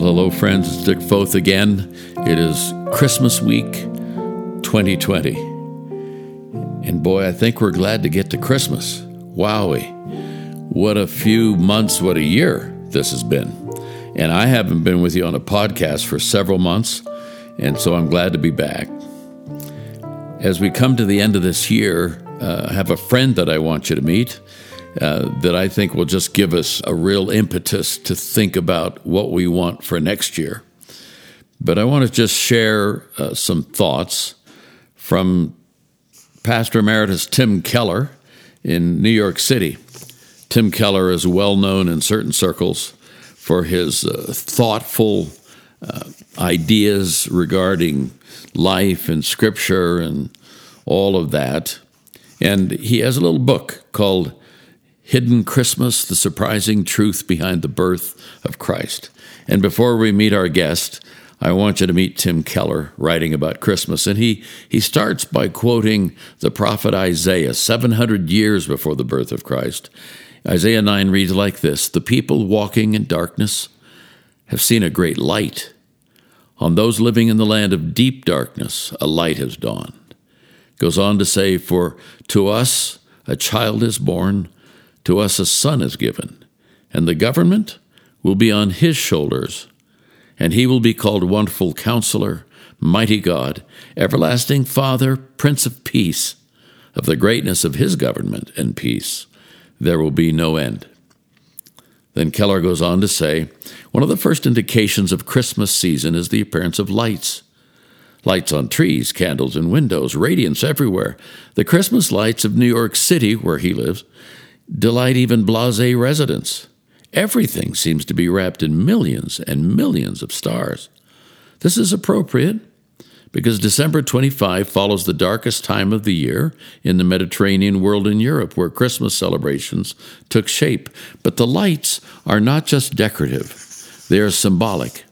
Well, hello, friends. It's Dick Foth again. It is Christmas week 2020. And boy, I think we're glad to get to Christmas. Wowie. What a few months, what a year this has been. And I haven't been with you on a podcast for several months, and so I'm glad to be back. As we come to the end of this year, uh, I have a friend that I want you to meet uh, that I think will just give us a real impetus to think about what we want for next year. But I want to just share uh, some thoughts from Pastor Emeritus Tim Keller in New York City. Tim Keller is well known in certain circles for his uh, thoughtful uh, ideas regarding life and scripture and all of that. And he has a little book called Hidden Christmas The Surprising Truth Behind the Birth of Christ. And before we meet our guest, I want you to meet Tim Keller writing about Christmas. And he, he starts by quoting the prophet Isaiah 700 years before the birth of Christ. Isaiah 9 reads like this The people walking in darkness have seen a great light. On those living in the land of deep darkness, a light has dawned. Goes on to say, For to us a child is born to us a son is given, and the government will be on his shoulders, and he will be called Wonderful Counselor, Mighty God, Everlasting Father, Prince of Peace. Of the greatness of his government and peace, there will be no end. Then Keller goes on to say one of the first indications of Christmas season is the appearance of lights. Lights on trees, candles in windows, radiance everywhere. The Christmas lights of New York City, where he lives, delight even blase residents. Everything seems to be wrapped in millions and millions of stars. This is appropriate because December 25 follows the darkest time of the year in the Mediterranean world in Europe, where Christmas celebrations took shape. But the lights are not just decorative, they are symbolic.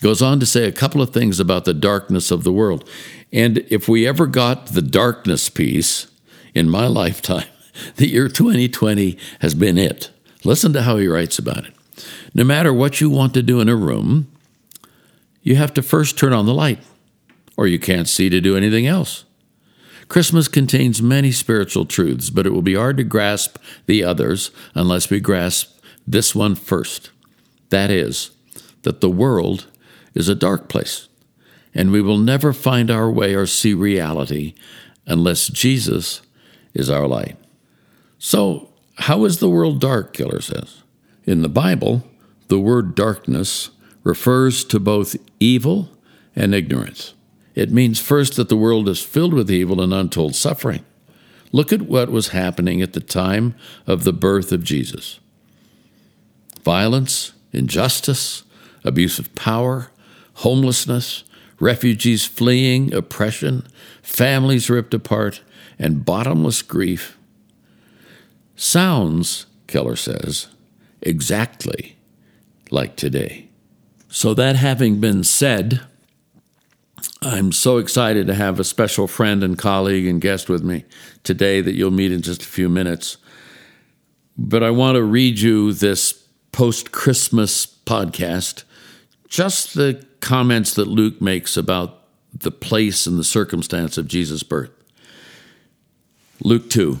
Goes on to say a couple of things about the darkness of the world. And if we ever got the darkness piece in my lifetime, the year 2020 has been it. Listen to how he writes about it. No matter what you want to do in a room, you have to first turn on the light, or you can't see to do anything else. Christmas contains many spiritual truths, but it will be hard to grasp the others unless we grasp this one first. That is, that the world is a dark place, and we will never find our way or see reality unless Jesus is our light. So, how is the world dark? Keller says. In the Bible, the word darkness refers to both evil and ignorance. It means first that the world is filled with evil and untold suffering. Look at what was happening at the time of the birth of Jesus violence, injustice, abuse of power, homelessness, refugees fleeing oppression, families ripped apart, and bottomless grief sounds, Keller says, exactly like today. So, that having been said, I'm so excited to have a special friend and colleague and guest with me today that you'll meet in just a few minutes. But I want to read you this post Christmas podcast, just the comments that Luke makes about the place and the circumstance of Jesus' birth. Luke 2.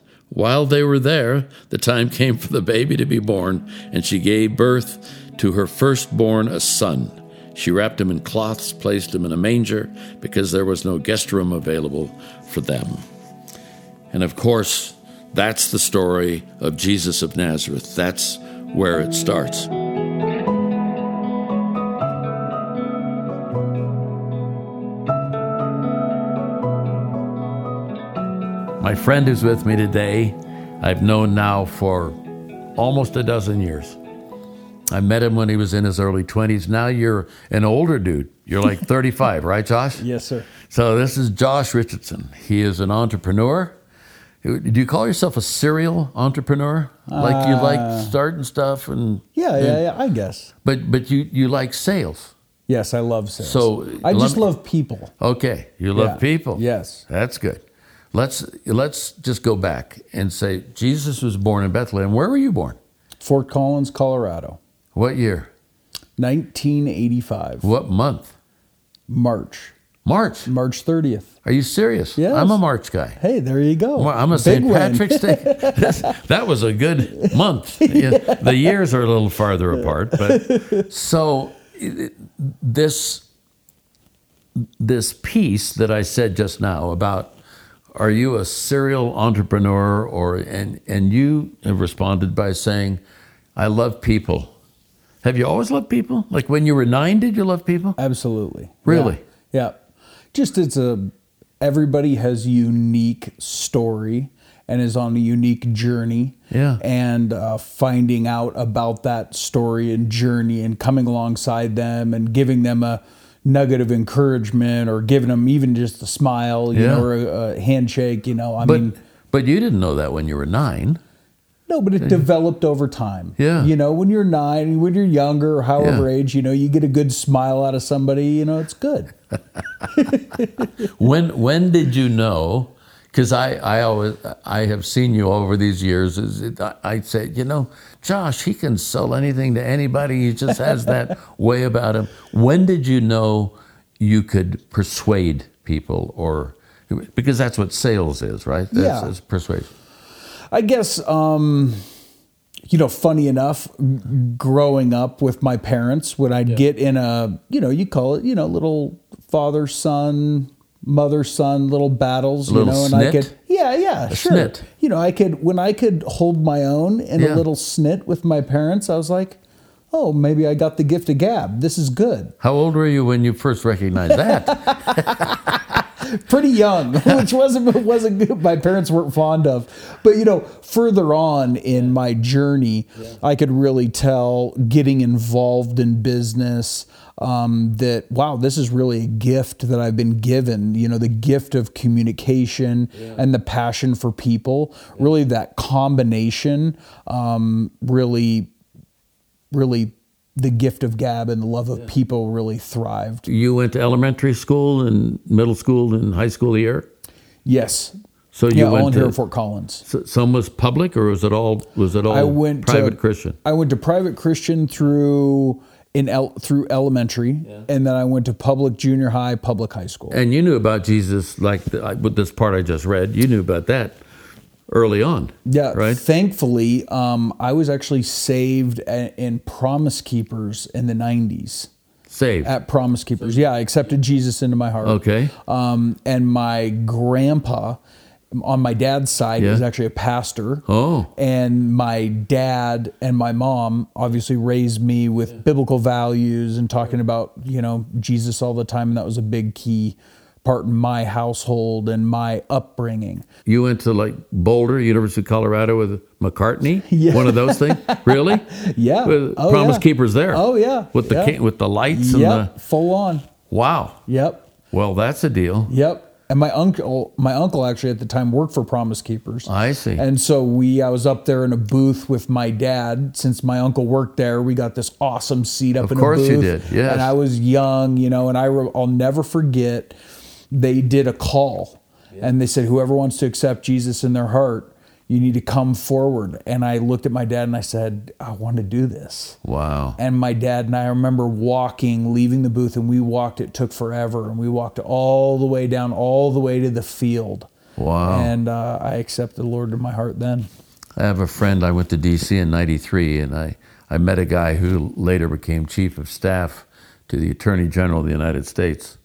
while they were there, the time came for the baby to be born, and she gave birth to her firstborn, a son. She wrapped him in cloths, placed him in a manger, because there was no guest room available for them. And of course, that's the story of Jesus of Nazareth. That's where it starts. My friend who's with me today, I've known now for almost a dozen years. I met him when he was in his early 20s. Now you're an older dude. You're like 35, right, Josh? Yes, sir. So this is Josh Richardson. He is an entrepreneur. Do you call yourself a serial entrepreneur? Like you uh, like starting stuff and Yeah, yeah, yeah. I guess. but but you you like sales. Yes, I love sales. So, I just me- love people. Okay, you love Yeah. people. Yes. That's good. Let's let's just go back and say Jesus was born in Bethlehem. Where were you born? Fort Collins, Colorado, What year? 1985, What month? March, March. March 30th. Are you serious? Yes. I'm a March guy. Hey, there you go. I'm a St. Patrick's Day. That was a good month. Yeah, The years are a little farther apart, but so this this piece that I said just now about are you a serial entrepreneur or and and you have responded by saying I love people. Have you always loved people? Like when you were 9 did you love people? Absolutely. Really? Yeah. yeah. Just it's a everybody has unique story and is on a unique journey. Yeah. And uh, finding out about that story and journey and coming alongside them and giving them a nugget of encouragement or giving them even just a smile, you Yeah. know, or a, a handshake, you know. I But mean, but you didn't know that when you were 9. no, but it developed over time. Yeah. You know, when you're nine, when you're younger, or however Yeah. age, you know, you get a good smile out of somebody, you know, it's good. When when did you know? Because I, I always I have seen you over these years. Is it, I, I say you know Josh he can sell anything to anybody. He just has that way about him. When did you know you could persuade people or because that's what sales is, right? That's, Yeah. persuasion. I guess, um, you know, funny enough, growing up with my parents, when I'd get in a, you know, you call it, you know, little father son, mother son, little battles, Little you know, and I could, yeah, yeah, sure. snit. You know, I could, when I could hold my own in Yeah. a little snit with my parents, I was like, oh, maybe I got the gift of gab. This is good. How old were you when you first recognized that? pretty young, which wasn't wasn't good. My parents weren't fond of, but you know, further on in my journey, I could really tell getting involved in business. Um, that wow, this is really a gift that I've been given. You know, the gift of communication and the passion for people. Really, that combination um, really, really. The gift of gab and the love of people really thrived. you went to elementary school and middle school and high school here. Yes. So you Yeah, all in went here to in Fort Collins. So some was public, or was it all was it all I went private to, Christian? I went to private Christian through in el, through elementary, and then I went to public junior high, public high school. And you knew about Jesus, like the, I- with this part I just read. You knew about that early on. yeah, right. Thankfully, um, I was actually saved a- in Promise Keepers in the '90s. Saved. At Promise Keepers, yeah, I accepted Jesus into my heart. Okay. Um, and my grandpa, on my dad's side, Yeah. is actually a pastor. Oh. And my dad and my mom obviously raised me with biblical values and talking about, you know, Jesus all the time. And that was a big key part in my household and my upbringing. You went to like Boulder, University of Colorado with McCartney. Yeah. One of those things. Really? Yeah. With Oh, Promise yeah. Keepers there. Oh, yeah. With the Yeah. with the lights and the Full on. wow. Yep. Well, that's a deal. Yep. And my uncle, my uncle actually at the time worked for Promise Keepers. I see. And so we, I was up there in a booth with my dad. Since my uncle worked there, we got this awesome seat up Of in course a you booth. did, yes. And I was young, you know, and I, re- I'll never forget. They did a call, and they said, whoever wants to accept Jesus in their heart, you need to come forward. And I looked at my dad and I said, I want to do this. wow. And my dad and I remember walking, leaving the booth, and we walked. It took forever, and we walked all the way down, all the way to the field. Wow. And uh, I accepted the Lord in my heart then. I have a friend. I went to D.C. in '93, and I, I met a guy who later became chief of staff to the Attorney General of the United States,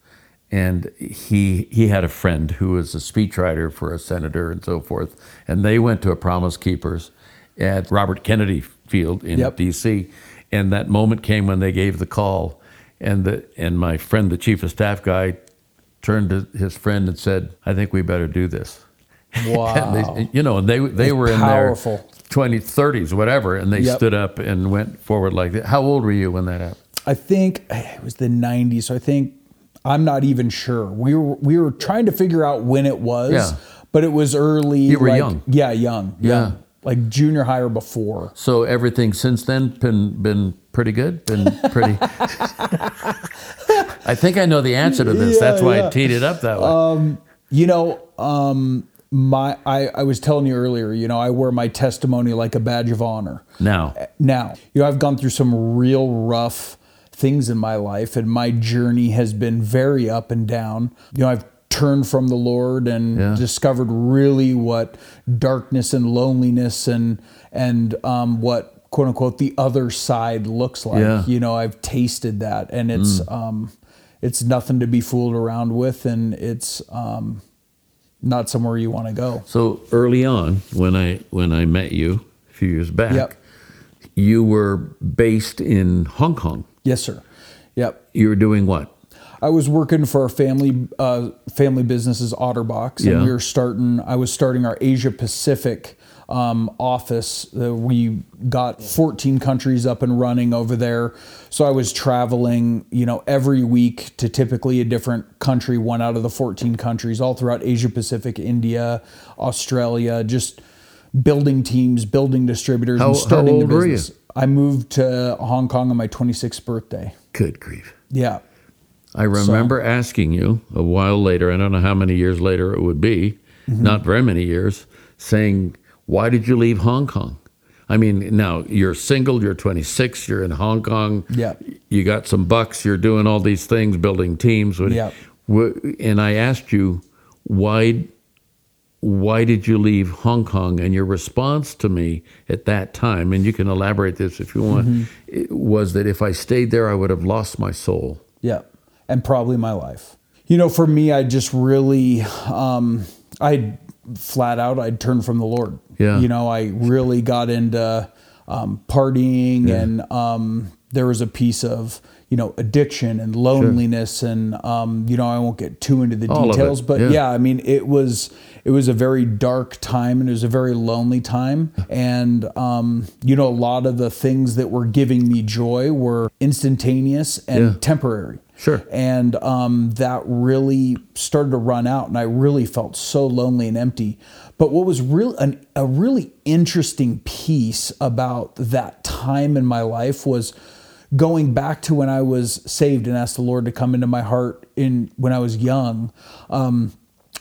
and he he had a friend who was a speechwriter for a senator and so forth, and they went to a Promise Keepers at Robert Kennedy Field in Yep. D.C. And that moment came when they gave the call, and the and my friend, the chief of staff guy, turned to his friend and said, "I think we better do this." Wow. And they, you know, and they they It's were in powerful. there 20s, 30s, whatever, and they Yep. stood up and went forward like that. How old were you when that happened? I think eh, it was the 90s. So I think I'm not even sure. We were we were trying to figure out when it was, Yeah. but it was early. You were like- young. Yeah, young. Yeah. young. Like junior high or before. So everything since then been been pretty good, been pretty. I think I know the answer to this. Yeah, That's why I teed it up that way. You know, um, my I, I was telling you earlier, you know, I wear my testimony like a badge of honor. now, Now, you know, I've gone through some real rough things in my life, and my journey has been very up and down. You know, I've turned from the Lord and Yeah. discovered really what darkness and loneliness and and um, what quote unquote the other side looks like. Yeah. You know, I've tasted that, and it's um, it's nothing to be fooled around with, and it's um, not somewhere you want to go. so early on when I when I met you a few years back, Yep. you were based in Hong Kong. Yes, sir. Yep. You were doing what? I was working for our family uh, family businesses Otterbox, and Yeah. we were starting. I was starting our Asia Pacific um, office. Uh, we got 14 countries up and running over there. So I was traveling, you know, every week to typically a different country, one out of the 14 countries, all throughout Asia Pacific, India, Australia, just building teams, building distributors, How- and how starting old the were you? I moved to Hong Kong on my 26th birthday. Good grief. Yeah. I remember asking you a while later, I don't know how many years later it would be, mm-hmm. not very many years, saying, Why did you leave Hong Kong? I mean, now you're single, you're 26, you're in Hong Kong, Yeah. you got some bucks, you're doing all these things, building teams. Yeah. And I asked you, Why, why did you leave Hong Kong? And your response to me at that time, and you can elaborate this if you want, it was that if I stayed there, I would have lost my soul. Yeah, and probably my life. You know, for me, I just really, um, I flat out, I'd turned from the Lord. Yeah. You know, I really got into um, partying, and um, there was a piece of you know addiction and loneliness, and um, you know, I won't get too into the All details, but yeah. yeah, I mean, it was it was a very dark time, and it was a very lonely time, and um, you know, a lot of the things that were giving me joy were instantaneous and Yeah. temporary. Sure. And um, that really started to run out, and I really felt so lonely and empty. But what was real an, a really interesting piece about that time in my life was going back to when I was saved and asked the Lord to come into my heart in when I was young. Um,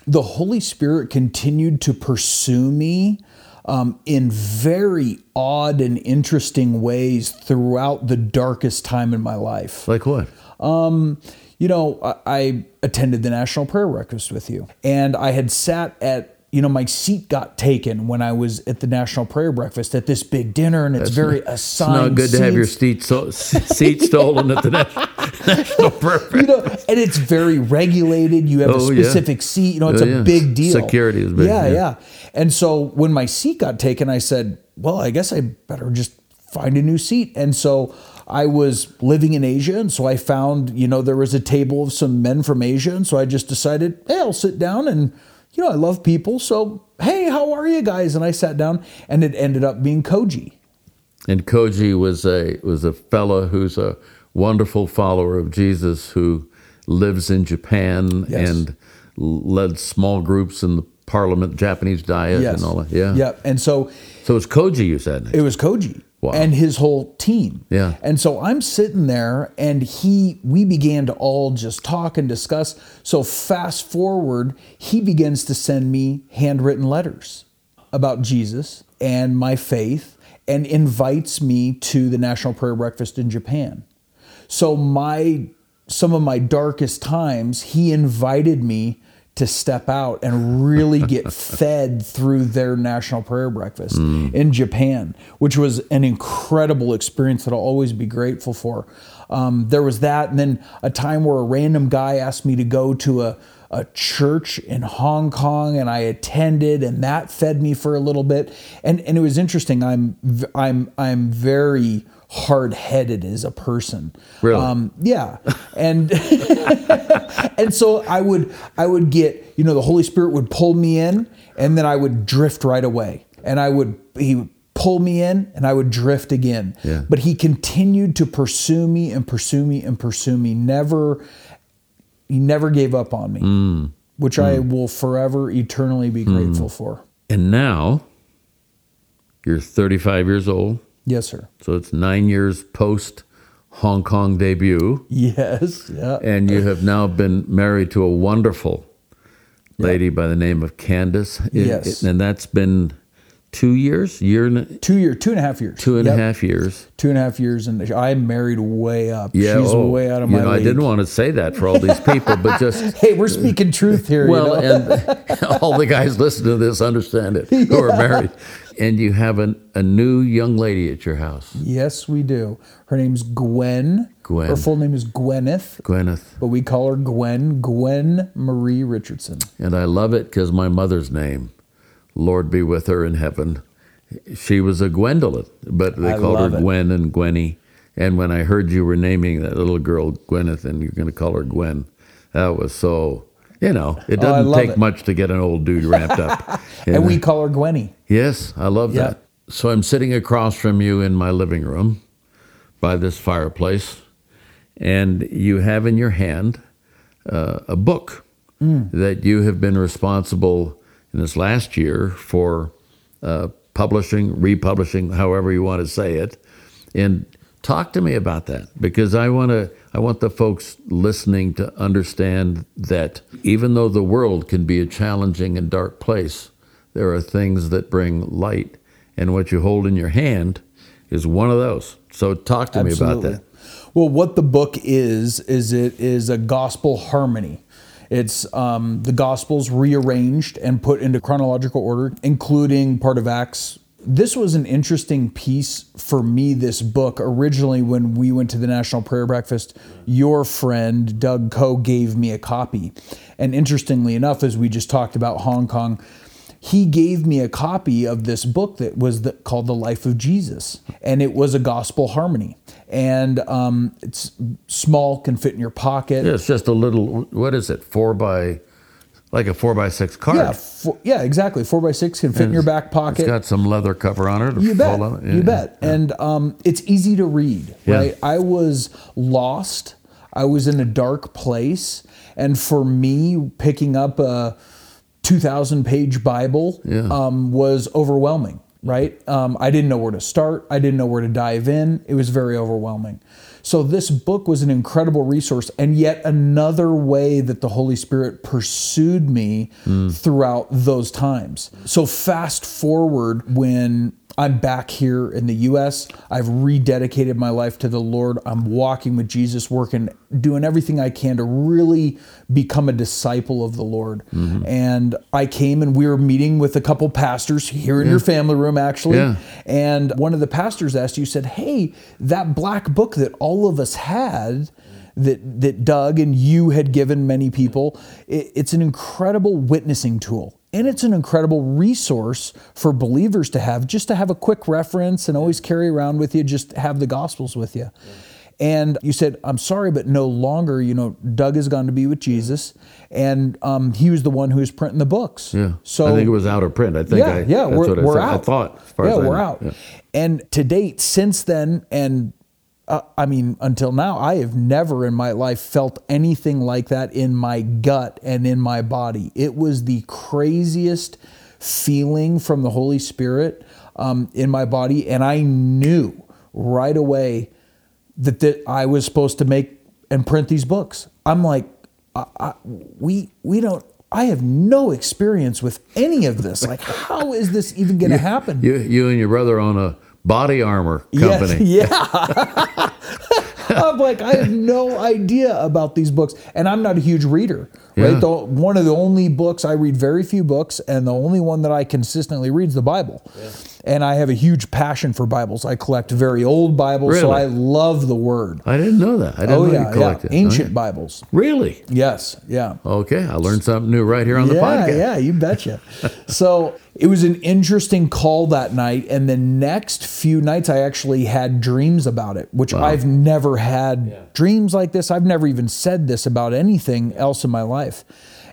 the Holy Spirit continued to pursue me um, in very odd and interesting ways throughout the darkest time in my life. Like what? Um, you know, I, I attended the National Prayer Breakfast with you, and I had sat at you know, my seat got taken when I was at the National Prayer Breakfast at this big dinner, and it's very It's assigned. It's not good to have your seat, so, seat stolen at the National, national Prayer. you know, and it's very regulated. You have Oh, a yeah. specific seat. You know, it's Oh, a big deal. Security is big, Yeah, yeah. yeah, And so when my seat got taken, I said, "Well, I guess I better just find a new seat." And so I was living in Asia, and so I found, you know, there was a table of some men from Asia, and so I just decided, "Hey, I'll sit down." And you know, I love people, so hey, how are you guys? And I sat down, and it ended up being Koji. And Koji was a was a fella who's a wonderful follower of Jesus who lives in Japan Yes. and led small groups in the Parliament Japanese Diet Yes. and all that. Yeah. Yep. And so So it's Koji you said. It was Koji Wow. and his whole team. Yeah. And so I'm sitting there and he we began to all just talk and discuss. So fast forward, he begins to send me handwritten letters about Jesus and my faith and invites me to the National Prayer Breakfast in Japan. So my some of my darkest times, he invited me to step out and really get fed through their national prayer breakfast in Japan, which was an incredible experience that I'll always be grateful for. Um, there was that, and then a time where a random guy asked me to go to a a church in Hong Kong and I attended and that fed me for a little bit. And and it was interesting. I'm I'm I'm very hard-headed as a person Really? um yeah and and so I would I would get you know the Holy Spirit would pull me in and then I would drift right away and I would he would pull me in and I would drift again. Yeah. But he continued to pursue me and pursue me and pursue me. Never, he never gave up on me, Mm. which I will forever, eternally be grateful for. And now you're 35 years old. Yes, sir. So it's nine years post Hong Kong debut. Yes. Yeah. And you have now been married to a wonderful lady by the name of Candace. It- Yes. it- and that's been two years, year and Two year, two and a half years. two and a half years. Two and a half years, and I'm married way up. Yeah, She's oh, way out of my know, I didn't want to say that for all these people, but just Hey, we're speaking truth here. well, you know? and all the guys listening to this understand it who are married, and you have an, a new young lady at your house, yes, we do. Her name's Gwen. Gwen. Her full name is Gwyneth, Gwyneth, but we call her Gwen. Gwen Marie Richardson. and I love it because my mother's name, Lord be with her in heaven, she was a Gwendolyn, but they I called her it. Gwen and Gwenny. And when I heard you were naming that little girl Gwyneth, and you're going to call her Gwen, that was so. You know, it Oh, doesn't love take it. much to get an old dude ramped up. And we call her Gwenny. Yes, I love Yeah. that. So I'm sitting across from you in my living room by this fireplace, and you have in your hand uh, a book that you have been responsible in this last year for uh, publishing, republishing, however you want to say it. And talk to me about that because I want to. I want the folks listening to understand that even though the world can be a challenging and dark place, there are things that bring light, and what you hold in your hand is one of those. So talk to me about that. Well, what the book is is it is a gospel harmony. It's um, the gospels rearranged and put into chronological order, including part of Acts. This was an interesting piece for me. This book originally, when we went to the National Prayer Breakfast, your friend Doug Coe gave me a copy, and interestingly enough, as we just talked about Hong Kong, he gave me a copy of this book that was the, called The Life of Jesus, and it was a gospel harmony. And um, it's small, can fit in your pocket. Yeah, it's just a little. What is it? Four by, like a four by six card. Yeah, four, yeah, exactly. Four by six can fit in your back It's pocket. got some leather cover on it. You bet. it. You Yeah. bet. And um, it's easy to read, Yeah. right? I was lost. I was in a dark place. And for me, picking up a 2,000 page Bible Yeah. um, was overwhelming, right? Um, I didn't know where to start. I didn't know where to dive in. It was very overwhelming. So, this book was an incredible resource, and yet another way that the Holy Spirit pursued me hmm. throughout those times. So, fast forward when I'm back here in the US. I've rededicated my life to the Lord. I'm walking with Jesus, working, doing everything I can to really become a disciple of the Lord. Mm-hmm. And I came and we were meeting with a couple pastors here in your family room, actually. Yeah. And one of the pastors asked you, said, Hey, that black book that all of us had. That, that Doug and you had given many people. It, it's an incredible witnessing tool. And it's an incredible resource for believers to have, just to have a quick reference and always carry around with you, just have the Gospels with you. And you said, I'm sorry, but no longer, you know, Doug has gone to be with Jesus, and um, he was the one who was printing the books. Yeah. So I think it was out of print. I think. yeah, I, yeah, we're, I, we're thought- out. I thought. As far yeah, as I we're know. out. Yeah. And to date, since then, and uh, I mean, until now, I have never in my life felt anything like that in my gut and in my body. It was the craziest feeling from the Holy Spirit um, in my body, and I knew right away that, that I was supposed to make and print these books. I'm like, I, I, we we don't. I have no experience with any of this. Like, how is this even going to happen? You, you and your brother on a body armor Yeah, company. Yeah. I'm like, I have no idea about these books. And I'm not a huge reader, right? Yeah. The, one of the only books, I read very few books, and the only one that I consistently read is the Bible. Yeah. And I have a huge passion for Bibles. I collect very old Bibles, so I love the Word. I didn't know that. I didn't Oh, know yeah, you yeah. collected. Ancient Okay. Bibles. Really? Yes, yeah. Okay, I learned something new right here on the podcast. Yeah, you betcha. so it was an interesting call that night. And the next few nights, I actually had dreams about it, which I've never had dreams like this. I've never even said this about anything else in my life.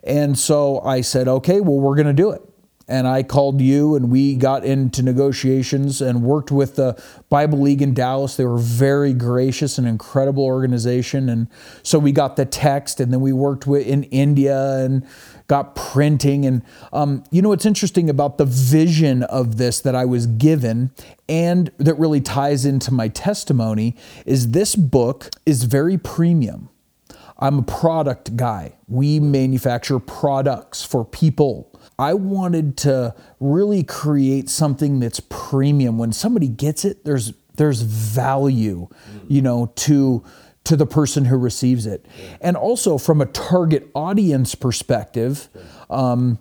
And so I said, okay, well, we're going to do it. And I called you, and we got into negotiations and worked with the Bible League in Dallas. They were very gracious and incredible organization, and so we got the text, and then we worked with in India and got printing. And um, you know what's interesting about the vision of this that I was given, and that really ties into my testimony, is this book is very premium. I'm a product guy. We manufacture products for people. I wanted to really create something that's premium. When somebody gets it, there's there's value, you know, to to the person who receives it. And also from a target audience perspective, um,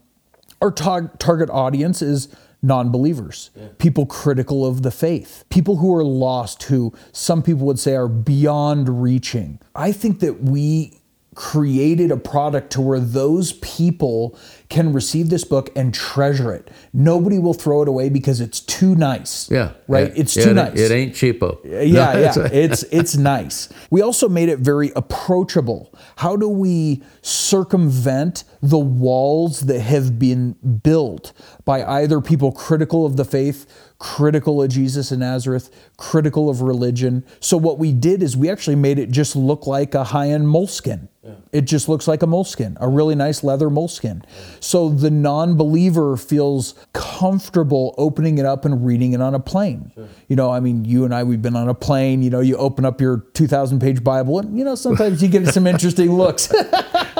our tar- target audience is non believers, people critical of the faith, people who are lost, who some people would say are beyond reaching. I think that we created a product to where those people can receive this book and treasure it. Nobody will throw it away because it's too nice. Yeah. Right? It- it's it- too nice. It ain't cheapo. Uh, yeah, yeah. It's it's nice. We also made it very approachable. How do we circumvent the walls that have been built by either people critical of the faith, critical of Jesus of Nazareth, critical of religion? So what we did is we actually made it just look like a high-end Moleskine. It just looks like a Moleskine, a really nice leather Moleskine. So the non-believer feels comfortable opening it up and reading it on a plane. You know, I mean, you and I, we've been on a plane. You know, you open up your 2,000 page Bible, and you know, sometimes you get some interesting looks.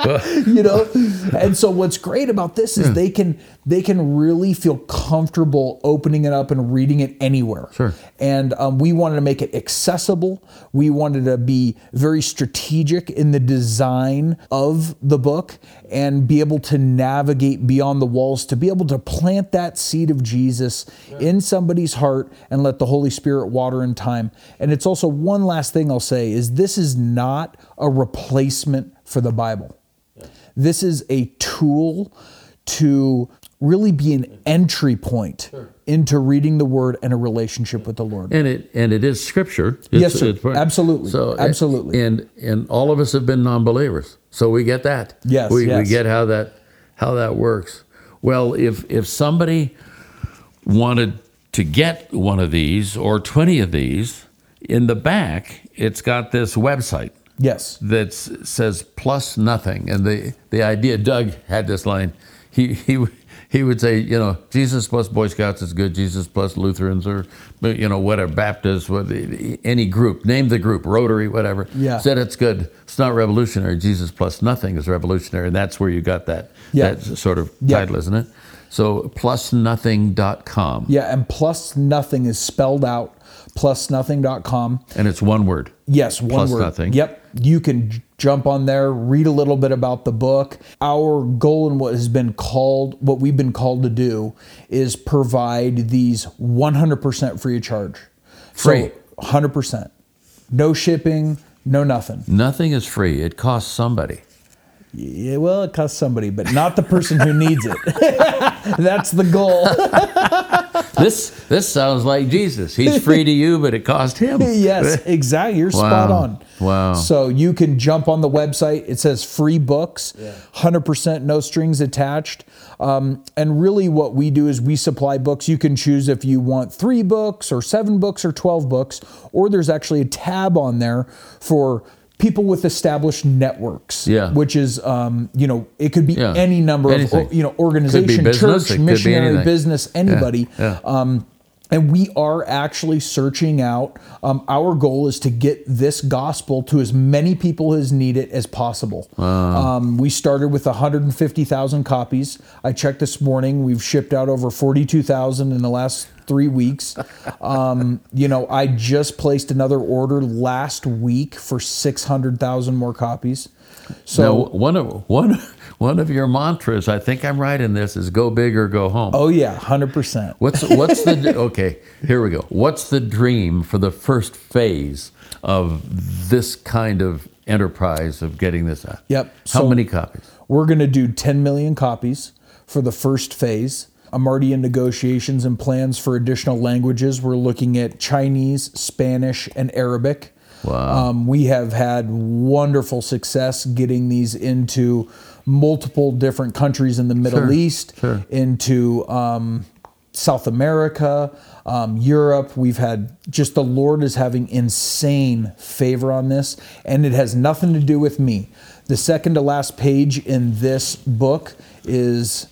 you know, and so what's great about this is they can they can really feel comfortable opening it up and reading it anywhere. Sure. And um, we wanted to make it accessible. We wanted to be very strategic in the design of the book and be able to navigate beyond the walls to be able to plant that seed of Jesus in somebody's heart and let the Holy Spirit water in time. And it's also one last thing I'll say is this is not a replacement for the Bible. This is a tool to really be an entry point into reading the word and a relationship with the Lord. And it and it is scripture. Yes, sir. Absolutely. So Absolutely. And and all of us have been non-believers, so we get that. Yes, We, we get how that how that works. Well, if if somebody wanted to get one of these or twenty of these, in the back it's got this website Yes. that says plus nothing. And the, the idea, Doug had this line. He, he, he would say, you know, Jesus plus Boy Scouts is good. Jesus plus Lutherans or, you know, whatever, Baptists, what- any group, name the group, Rotary, whatever. Yeah. Said it's good. It's not revolutionary. Jesus plus nothing is revolutionary. And that's where you got that, Yeah. that sort of Yeah. title, isn't it? So plusnothing.com. Yeah, and plus nothing is spelled out, plusnothing.com. And it's one word. Yes, one Plus word. nothing. Yep. You can jump on there, read a little bit about the book. Our goal and what has been called, what we've been called to do, is provide these 100% free of charge. Free. So 100%. No shipping, no nothing. Nothing is free. It costs somebody. Yeah, well, it costs somebody, but not the person who needs it. That's the goal. This this sounds like Jesus. He's free to you, but it cost him. yes, exactly. You're spot on. Wow. So you can jump on the website. It says free books, 100% no strings attached. Um, and really, what we do is we supply books. You can choose if you want three books, or seven books, or 12 books, or there's actually a tab on there for people with established networks. Yeah. Which is, um, you know, it could be Yeah. any number Anything. of, you know, organization, business, church, missionary, business, anybody. yeah. Um, and we are actually searching out. Um, our goal is to get this gospel to as many people as need it as possible. Um, we started with 150,000 copies. I checked this morning. We've shipped out over 42,000 in the last three weeks. Um, you know, I just placed another order last week for 600,000 more copies. So, Now, one of one one of your mantras, I think I'm right in this, is "Go big or go home." oh yeah, 100%. What's what's the okay? Here we go. What's the dream for the first phase of this kind of enterprise of getting this out? Yep. How So- many copies? We're going to do 10 million copies for the first phase. I'm already in negotiations and plans for additional languages. We're looking at Chinese, Spanish, and Arabic. Wow. Um, we have had wonderful success getting these into multiple different countries in the Middle Sure, East, sure. into um, South America, um, Europe. We've had just the Lord is having insane favor on this, and it has nothing to do with me. The second to last page in this book is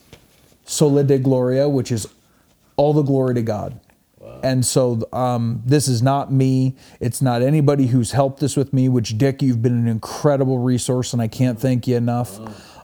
Soli Deo Gloria, which is all the glory to God. And so um, this is not me. It's not anybody who's helped this with me, which, Dick, you've been an incredible resource, and I can't thank you enough.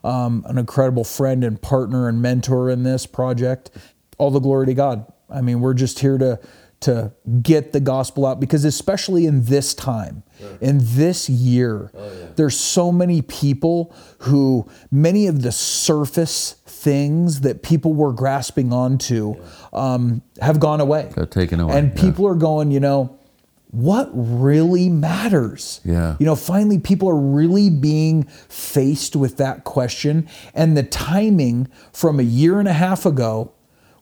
Um, an incredible friend and partner and mentor in this project. All the glory to God. I mean, we're just here to to get the gospel out because especially in this time in this year there's so many people who many of the surface things that people were grasping onto um, have gone away Got taken away, and yeah. people are going you know what really matters Yeah. you know finally people are really being faced with that question and the timing from a year and a half ago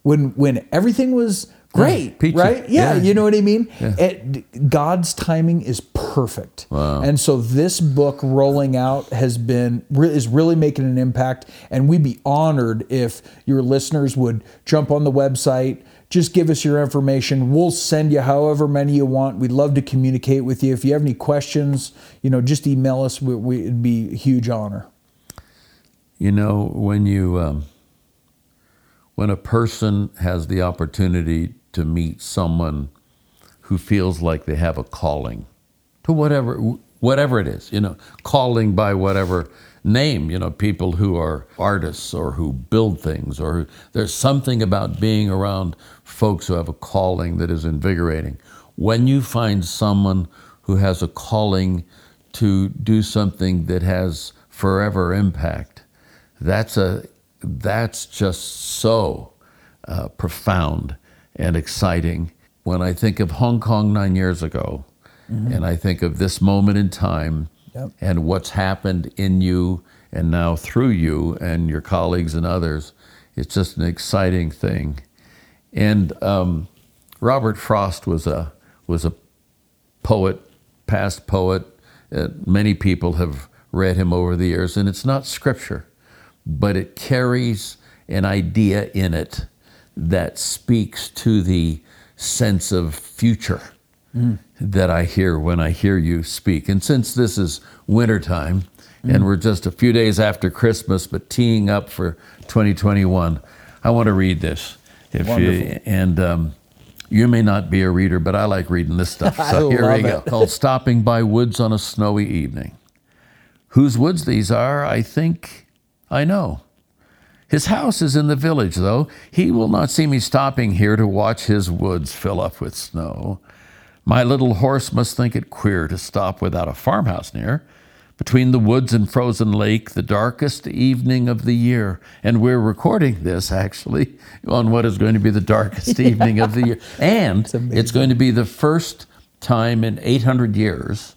when when everything was great peachy. right yeah, Yeah. you know what i mean It- god's timing is perfect Wow. and so this book rolling out has been is really making an impact and we'd be honored if your listeners would jump on the website just give us your information. We'll send you however many you want. We'd love to communicate with you. If you have any questions you know just email us. We, we, it'd be a huge honor. You know, when you um, when a person has the opportunity to meet someone who feels like they have a calling to whatever whatever it is, you know, calling by whatever name, you know, people who are artists or who build things or who, there's something about being around folks who have a calling that is invigorating. When you find someone who has a calling to do something that has forever impact, that's a that's just so uh, profound and exciting. When I think of Hong Kong nine years ago, and I think of this moment in time, Yep. and what's happened in you and now through you and your colleagues and others, it's just an exciting thing. And um, Robert Frost was a was a poet, past poet. Uh, many people have read him over the years, and it's not scripture, but it carries an idea in it that speaks to the sense of future that I hear when I hear you speak. And since this is wintertime, and we're just a few days after Christmas, but teeing up for 2021, I want to read this. If you, Wonderful. and um, you may not be a reader, but I like reading this stuff. I So here we go. Called Stopping by Woods on a Snowy Evening. Whose woods these are, I think I know. His house is in the village, though. He will not see me stopping here to watch his woods fill up with snow. My little horse must think it queer to stop without a farmhouse near. Between the woods and frozen lake, the darkest evening of the year. And we're recording this actually on what is going to be the darkest evening of the year. And it's going to be the first time in 800 years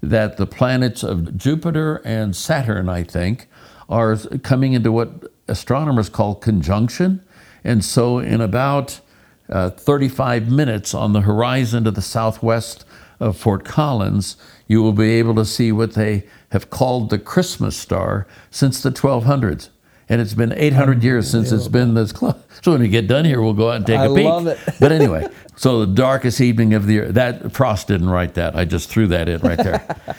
that the planets of Jupiter and Saturn, I think, are coming into what astronomers call conjunction. And so, in about uh, 35 minutes on the horizon to the southwest of Fort Collins, you will be able to see what they have called the Christmas star since the 1200s. And it's been 800 years since it's been this close. So when we get done here, we'll go out and take I a peek. I love it. But anyway, so the darkest evening of the year. That Frost didn't write that. I just threw that in right there.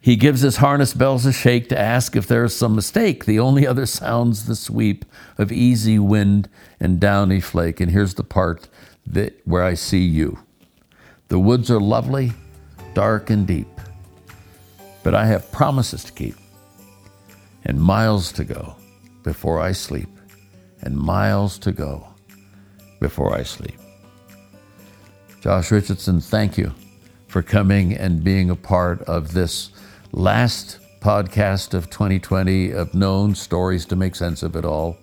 he gives his harness bells a shake to ask if there is some mistake. The only other sounds the sweep of easy wind and downy flake. And here's the part that where I see you. The woods are lovely, dark and deep, but I have promises to keep and miles to go before I sleep, and miles to go before I sleep. Josh Richardson, thank you for coming and being a part of this last podcast of 2020 of known stories to make sense of it all.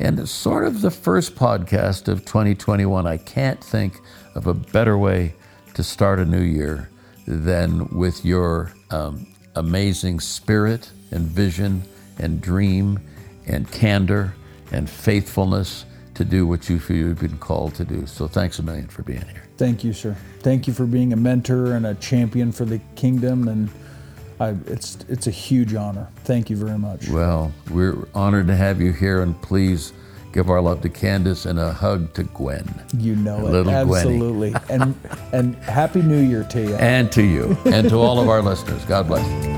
And sort of the first podcast of 2021. I can't think of a better way to start a new year than with your um, amazing spirit and vision and dream and candor and faithfulness to do what you feel you've been called to do. So thanks a million for being here. Thank you, sir. Thank you for being a mentor and a champion for the kingdom. And I, it's it's a huge honor. Thank you very much. Well, we're honored to have you here, and please give our love to Candace and a hug to Gwen. You know it. little Absolutely. and and happy new year to you. And to you, and to all of our listeners. God bless.